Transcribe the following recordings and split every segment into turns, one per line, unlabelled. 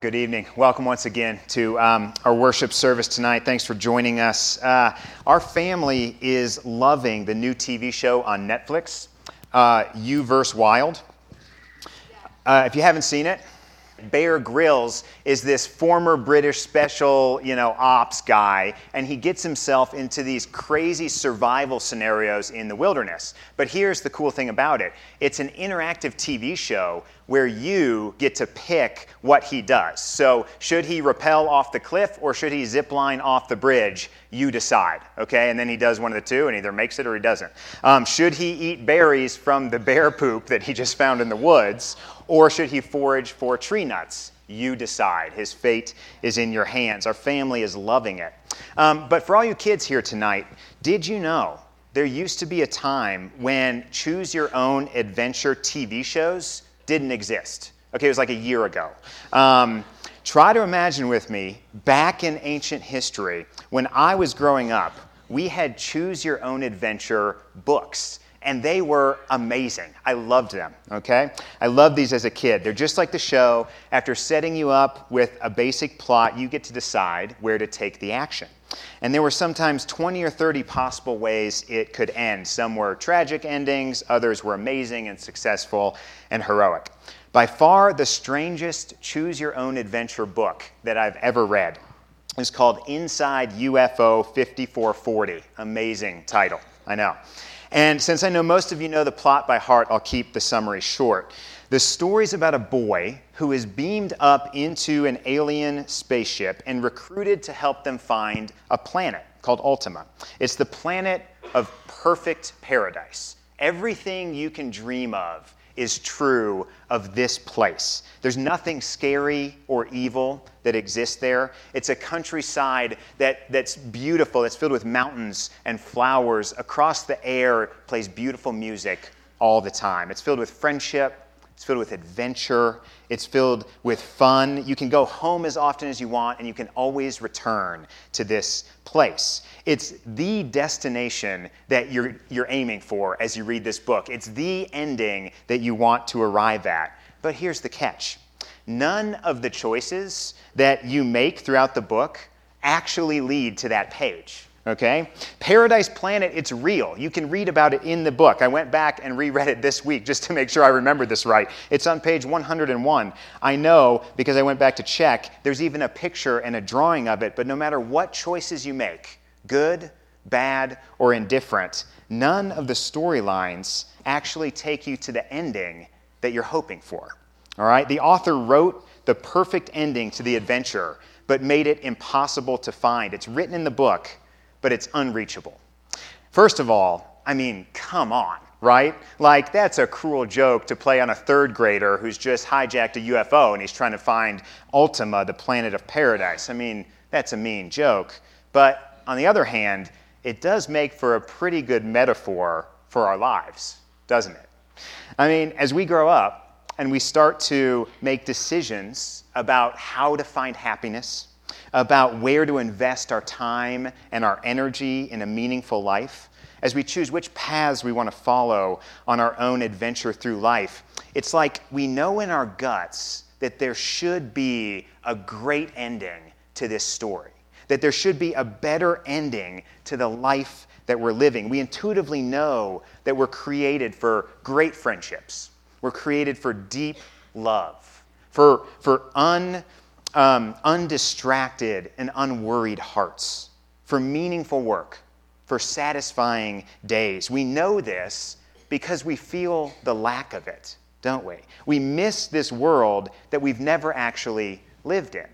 Good evening. Welcome once again to um, our worship service tonight. Thanks for joining us. Uh, our family is loving the new TV show on Netflix, uh, You. Wild. Uh, if you haven't seen it, Bear Grylls is this former British special, you know, ops guy, and he gets himself into these crazy survival scenarios in the wilderness. But here's the cool thing about it it's an interactive TV show where you get to pick what he does. So, should he rappel off the cliff or should he zip line off the bridge? You decide, okay? And then he does one of the two and either makes it or he doesn't. Um, should he eat berries from the bear poop that he just found in the woods? Or should he forage for tree nuts? You decide. His fate is in your hands. Our family is loving it. Um, but for all you kids here tonight, did you know there used to be a time when choose your own adventure TV shows didn't exist? Okay, it was like a year ago. Um, try to imagine with me back in ancient history when I was growing up, we had choose your own adventure books and they were amazing. I loved them, okay? I loved these as a kid. They're just like the show. After setting you up with a basic plot, you get to decide where to take the action. And there were sometimes 20 or 30 possible ways it could end. Some were tragic endings, others were amazing and successful and heroic. By far, the strangest choose your own adventure book that I've ever read is called Inside UFO 5440. Amazing title, I know. And since I know most of you know the plot by heart, I'll keep the summary short. The story is about a boy who is beamed up into an alien spaceship and recruited to help them find a planet called Ultima. It's the planet of perfect paradise. Everything you can dream of is true of this place. There's nothing scary or evil that exists there. It's a countryside that, that's beautiful, that's filled with mountains and flowers. Across the air plays beautiful music all the time. It's filled with friendship it's filled with adventure. It's filled with fun. You can go home as often as you want, and you can always return to this place. It's the destination that you're, you're aiming for as you read this book. It's the ending that you want to arrive at. But here's the catch none of the choices that you make throughout the book actually lead to that page okay? Paradise Planet, it's real. You can read about it in the book. I went back and reread it this week just to make sure I remembered this right. It's on page 101. I know because I went back to check, there's even a picture and a drawing of it, but no matter what choices you make, good, bad, or indifferent, none of the storylines actually take you to the ending that you're hoping for. All right? The author wrote the perfect ending to the adventure, but made it impossible to find. It's written in the book but it's unreachable. First of all, I mean, come on, right? Like, that's a cruel joke to play on a third grader who's just hijacked a UFO and he's trying to find Ultima, the planet of paradise. I mean, that's a mean joke. But on the other hand, it does make for a pretty good metaphor for our lives, doesn't it? I mean, as we grow up and we start to make decisions about how to find happiness, about where to invest our time and our energy in a meaningful life, as we choose which paths we want to follow on our own adventure through life, it's like we know in our guts that there should be a great ending to this story, that there should be a better ending to the life that we're living. We intuitively know that we're created for great friendships, we're created for deep love, for, for un um, undistracted and unworried hearts, for meaningful work, for satisfying days. We know this because we feel the lack of it, don't we? We miss this world that we've never actually lived in.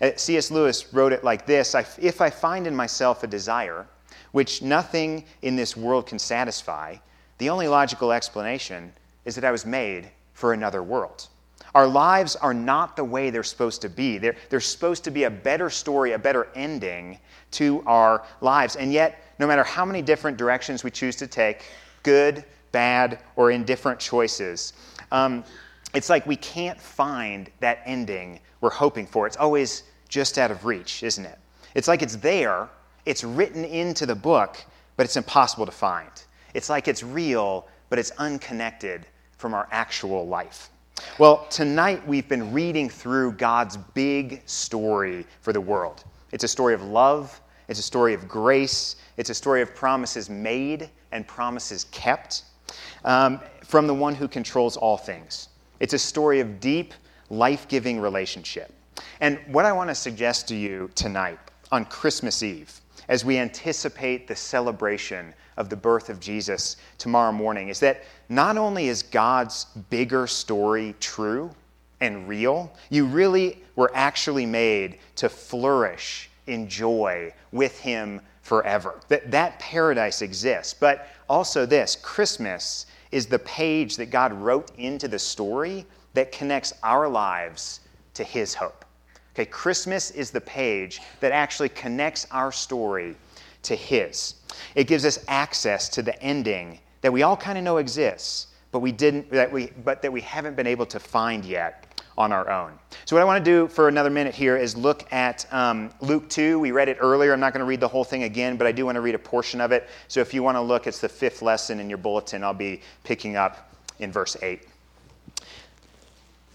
Uh, C.S. Lewis wrote it like this If I find in myself a desire which nothing in this world can satisfy, the only logical explanation is that I was made for another world. Our lives are not the way they're supposed to be. They're, they're supposed to be a better story, a better ending to our lives. And yet, no matter how many different directions we choose to take, good, bad, or indifferent choices, um, it's like we can't find that ending we're hoping for. It's always just out of reach, isn't it? It's like it's there, it's written into the book, but it's impossible to find. It's like it's real, but it's unconnected from our actual life. Well, tonight we've been reading through God's big story for the world. It's a story of love, it's a story of grace, it's a story of promises made and promises kept um, from the one who controls all things. It's a story of deep, life giving relationship. And what I want to suggest to you tonight on Christmas Eve, as we anticipate the celebration of the birth of Jesus tomorrow morning, is that not only is God's bigger story true and real, you really were actually made to flourish in joy with Him forever. That, that paradise exists. But also, this Christmas is the page that God wrote into the story that connects our lives to His hope. Okay, Christmas is the page that actually connects our story to His. It gives us access to the ending that we all kind of know exists, but we didn't that we but that we haven't been able to find yet on our own. So, what I want to do for another minute here is look at um, Luke 2. We read it earlier. I'm not going to read the whole thing again, but I do want to read a portion of it. So, if you want to look, it's the fifth lesson in your bulletin. I'll be picking up in verse 8.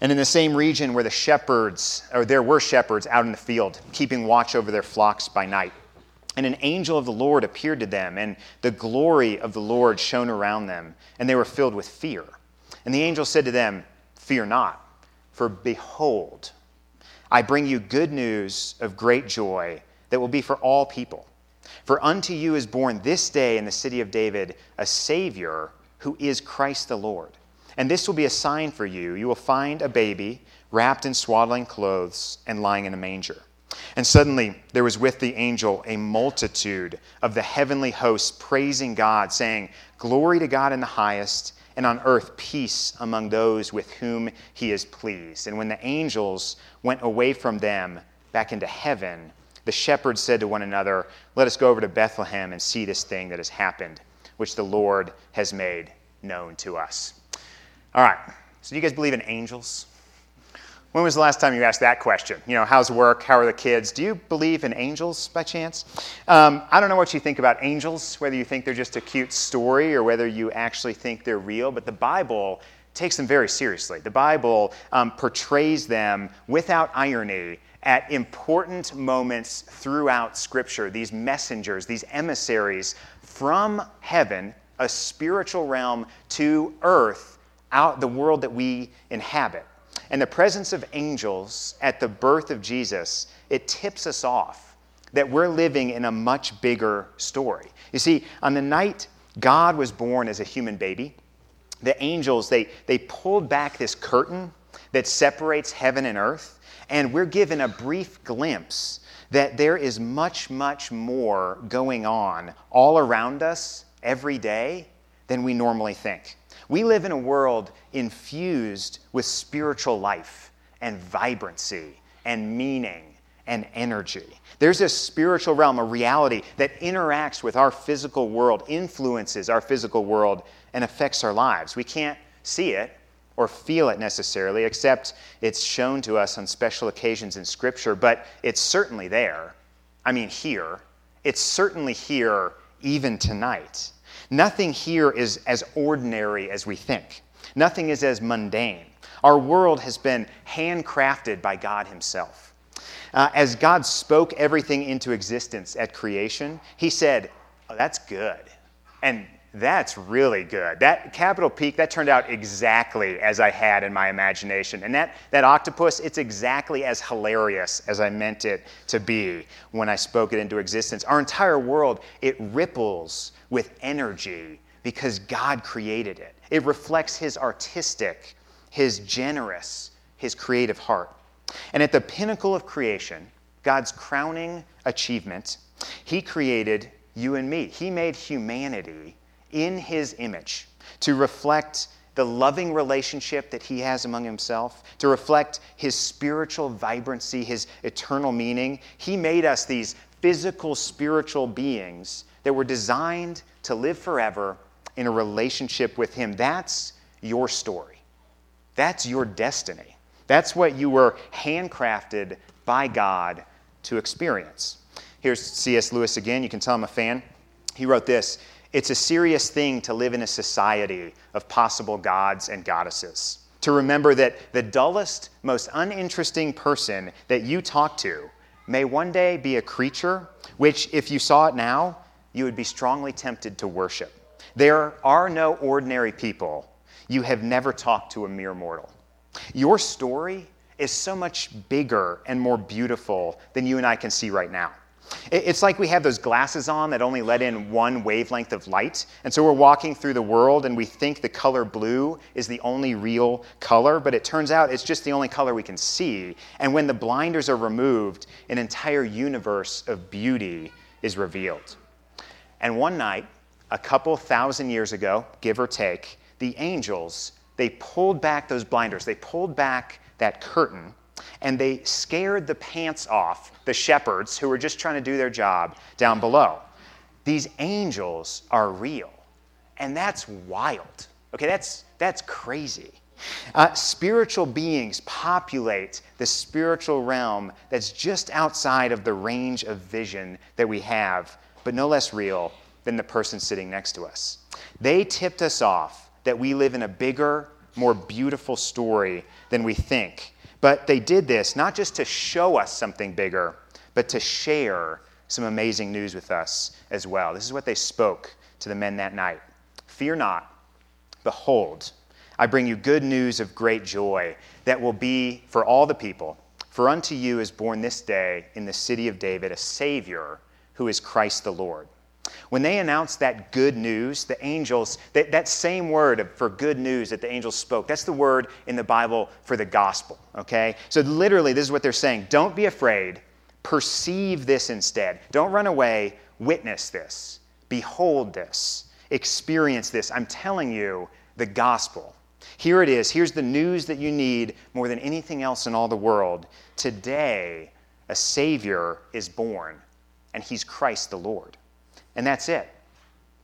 And in the same region where the shepherds, or there were shepherds out in the field, keeping watch over their flocks by night. And an angel of the Lord appeared to them, and the glory of the Lord shone around them, and they were filled with fear. And the angel said to them, Fear not, for behold, I bring you good news of great joy that will be for all people. For unto you is born this day in the city of David a Savior who is Christ the Lord. And this will be a sign for you. You will find a baby wrapped in swaddling clothes and lying in a manger. And suddenly there was with the angel a multitude of the heavenly hosts praising God, saying, Glory to God in the highest, and on earth peace among those with whom he is pleased. And when the angels went away from them back into heaven, the shepherds said to one another, Let us go over to Bethlehem and see this thing that has happened, which the Lord has made known to us. All right. So, do you guys believe in angels? When was the last time you asked that question? You know, how's work? How are the kids? Do you believe in angels by chance? Um, I don't know what you think about angels, whether you think they're just a cute story or whether you actually think they're real, but the Bible takes them very seriously. The Bible um, portrays them without irony at important moments throughout Scripture. These messengers, these emissaries from heaven, a spiritual realm, to earth out the world that we inhabit. And the presence of angels at the birth of Jesus, it tips us off that we're living in a much bigger story. You see, on the night God was born as a human baby, the angels, they, they pulled back this curtain that separates heaven and earth, and we're given a brief glimpse that there is much, much more going on all around us every day than we normally think. We live in a world infused with spiritual life and vibrancy and meaning and energy. There's a spiritual realm, a reality that interacts with our physical world, influences our physical world, and affects our lives. We can't see it or feel it necessarily, except it's shown to us on special occasions in Scripture, but it's certainly there. I mean, here. It's certainly here even tonight. Nothing here is as ordinary as we think, nothing is as mundane. Our world has been handcrafted by God Himself. Uh, as God spoke everything into existence at creation, He said, oh, That's good. And that's really good. That Capitol Peak, that turned out exactly as I had in my imagination. And that, that octopus, it's exactly as hilarious as I meant it to be when I spoke it into existence. Our entire world, it ripples with energy because God created it. It reflects His artistic, His generous, His creative heart. And at the pinnacle of creation, God's crowning achievement, He created you and me. He made humanity in his image to reflect the loving relationship that he has among himself, to reflect his spiritual vibrancy, his eternal meaning. He made us these physical, spiritual beings that were designed to live forever in a relationship with him. That's your story. That's your destiny. That's what you were handcrafted by God to experience. Here's C.S. Lewis again. You can tell I'm a fan. He wrote this it's a serious thing to live in a society of possible gods and goddesses, to remember that the dullest, most uninteresting person that you talk to may one day be a creature which, if you saw it now, you would be strongly tempted to worship. There are no ordinary people. You have never talked to a mere mortal. Your story is so much bigger and more beautiful than you and I can see right now. It's like we have those glasses on that only let in one wavelength of light. And so we're walking through the world and we think the color blue is the only real color, but it turns out it's just the only color we can see. And when the blinders are removed, an entire universe of beauty is revealed. And one night, a couple thousand years ago, give or take, the angels, they pulled back those blinders. They pulled back that curtain and they scared the pants off the shepherds who were just trying to do their job down below. These angels are real, and that's wild. Okay, that's, that's crazy. Uh, spiritual beings populate the spiritual realm that's just outside of the range of vision that we have, but no less real than the person sitting next to us. They tipped us off that we live in a bigger, more beautiful story than we think. But they did this not just to show us something bigger, but to share some amazing news with us as well. This is what they spoke to the men that night Fear not, behold, I bring you good news of great joy that will be for all the people. For unto you is born this day in the city of David a Savior who is Christ the Lord. When they announced that good news, the angels, that, that same word for good news that the angels spoke, that's the word in the Bible for the gospel, okay? So literally, this is what they're saying Don't be afraid, perceive this instead. Don't run away, witness this, behold this, experience this. I'm telling you the gospel. Here it is. Here's the news that you need more than anything else in all the world. Today, a Savior is born, and He's Christ the Lord. And that's it.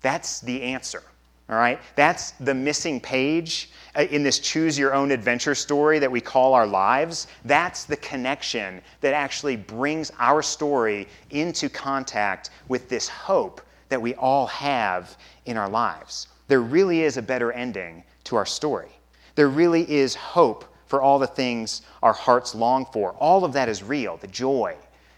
That's the answer. All right? That's the missing page uh, in this choose your own adventure story that we call our lives. That's the connection that actually brings our story into contact with this hope that we all have in our lives. There really is a better ending to our story. There really is hope for all the things our hearts long for. All of that is real the joy,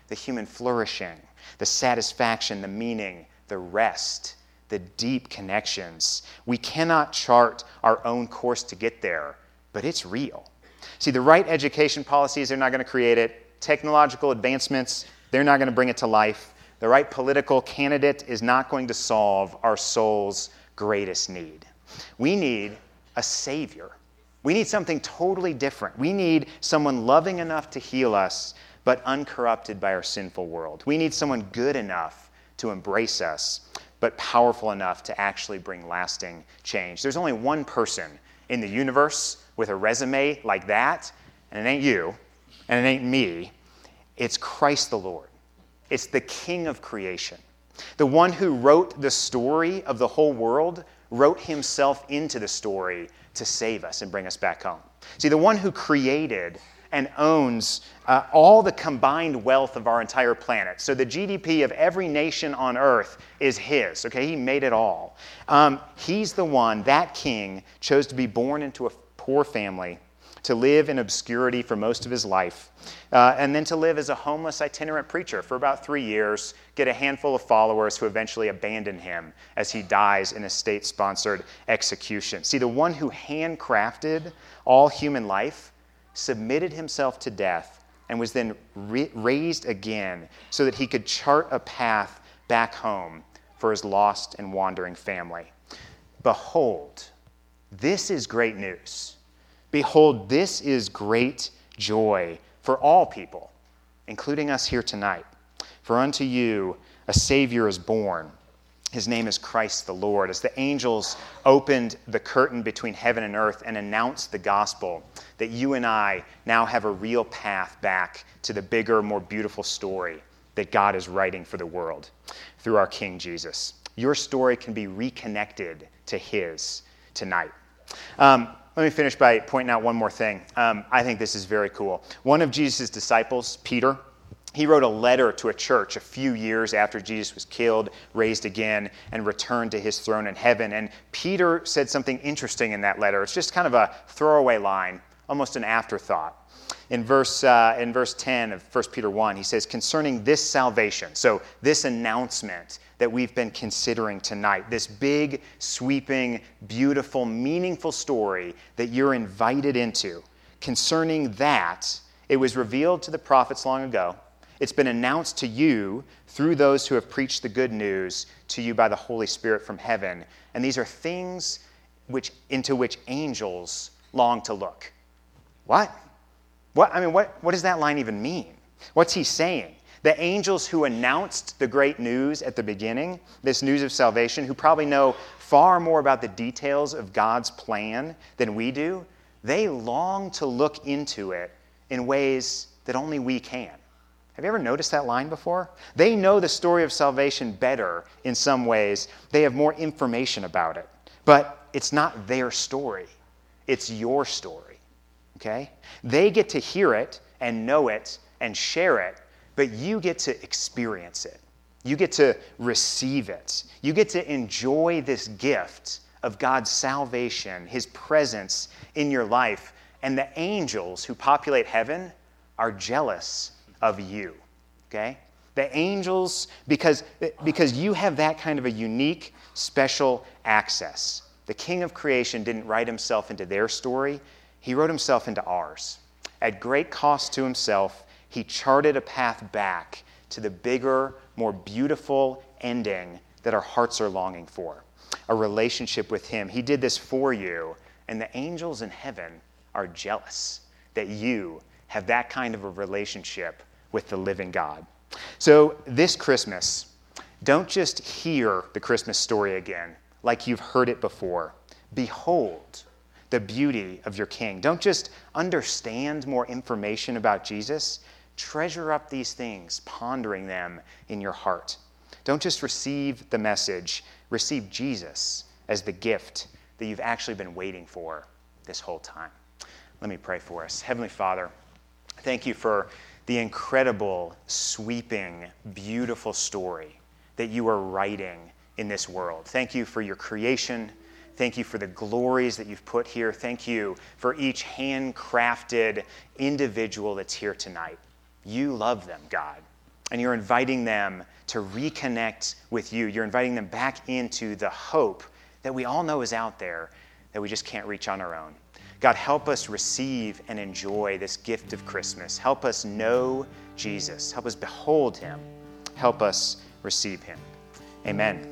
the human flourishing, the satisfaction, the meaning, the rest, the deep connections. We cannot chart our own course to get there, but it's real. See, the right education policies are not going to create it. Technological advancements, they're not going to bring it to life. The right political candidate is not going to solve our soul's greatest need. We need a Savior. We need something totally different. We need someone loving enough to heal us, but uncorrupted by our sinful world. We need someone good enough to embrace us, but powerful enough to actually bring lasting change. There's only one person in the universe with a resume like that, and it ain't you, and it ain't me. It's Christ the Lord. It's the King of creation. The one who wrote the story of the whole world wrote himself into the story to save us and bring us back home. See, the one who created and owns uh, all the combined wealth of our entire planet. So the GDP of every nation on earth is his, okay? He made it all. Um, he's the one, that king, chose to be born into a poor family, to live in obscurity for most of his life, uh, and then to live as a homeless itinerant preacher for about three years, get a handful of followers who eventually abandon him as he dies in a state sponsored execution. See, the one who handcrafted all human life submitted himself to death, and was then re- raised again so that he could chart a path back home for his lost and wandering family. Behold, this is great news. Behold, this is great joy for all people, including us here tonight. For unto you a Savior is born his name is Christ the Lord. As the angels opened the curtain between heaven and earth and announced the gospel, that you and I now have a real path back to the bigger, more beautiful story that God is writing for the world through our King Jesus. Your story can be reconnected to His tonight. Um, let me finish by pointing out one more thing. Um, I think this is very cool. One of Jesus' disciples, Peter, he wrote a letter to a church a few years after Jesus was killed, raised again, and returned to his throne in heaven. And Peter said something interesting in that letter. It's just kind of a throwaway line, almost an afterthought. In verse, uh, in verse 10 of 1 Peter 1, he says, Concerning this salvation, so this announcement that we've been considering tonight, this big, sweeping, beautiful, meaningful story that you're invited into, concerning that, it was revealed to the prophets long ago it's been announced to you through those who have preached the good news to you by the Holy Spirit from heaven. And these are things which, into which angels long to look. What? What? I mean, what, what does that line even mean? What's he saying? The angels who announced the great news at the beginning, this news of salvation, who probably know far more about the details of God's plan than we do, they long to look into it in ways that only we can. Have you ever noticed that line before? They know the story of salvation better in some ways. They have more information about it. But it's not their story, it's your story. Okay? They get to hear it and know it and share it, but you get to experience it. You get to receive it. You get to enjoy this gift of God's salvation, His presence in your life. And the angels who populate heaven are jealous of you. Okay? The angels, because, because you have that kind of a unique, special access. The king of creation didn't write himself into their story, he wrote himself into ours. At great cost to himself, he charted a path back to the bigger, more beautiful ending that our hearts are longing for a relationship with him. He did this for you, and the angels in heaven are jealous that you have that kind of a relationship with the living God. So, this Christmas, don't just hear the Christmas story again like you've heard it before. Behold the beauty of your King. Don't just understand more information about Jesus, treasure up these things, pondering them in your heart. Don't just receive the message, receive Jesus as the gift that you've actually been waiting for this whole time. Let me pray for us. Heavenly Father, thank you for the incredible, sweeping, beautiful story that you are writing in this world. Thank you for your creation. Thank you for the glories that you've put here. Thank you for each handcrafted individual that's here tonight. You love them, God, and you're inviting them to reconnect with you. You're inviting them back into the hope that we all know is out there that we just can't reach on our own. God, help us receive and enjoy this gift of Christmas. Help us know Jesus. Help us behold him. Help us receive him. Amen.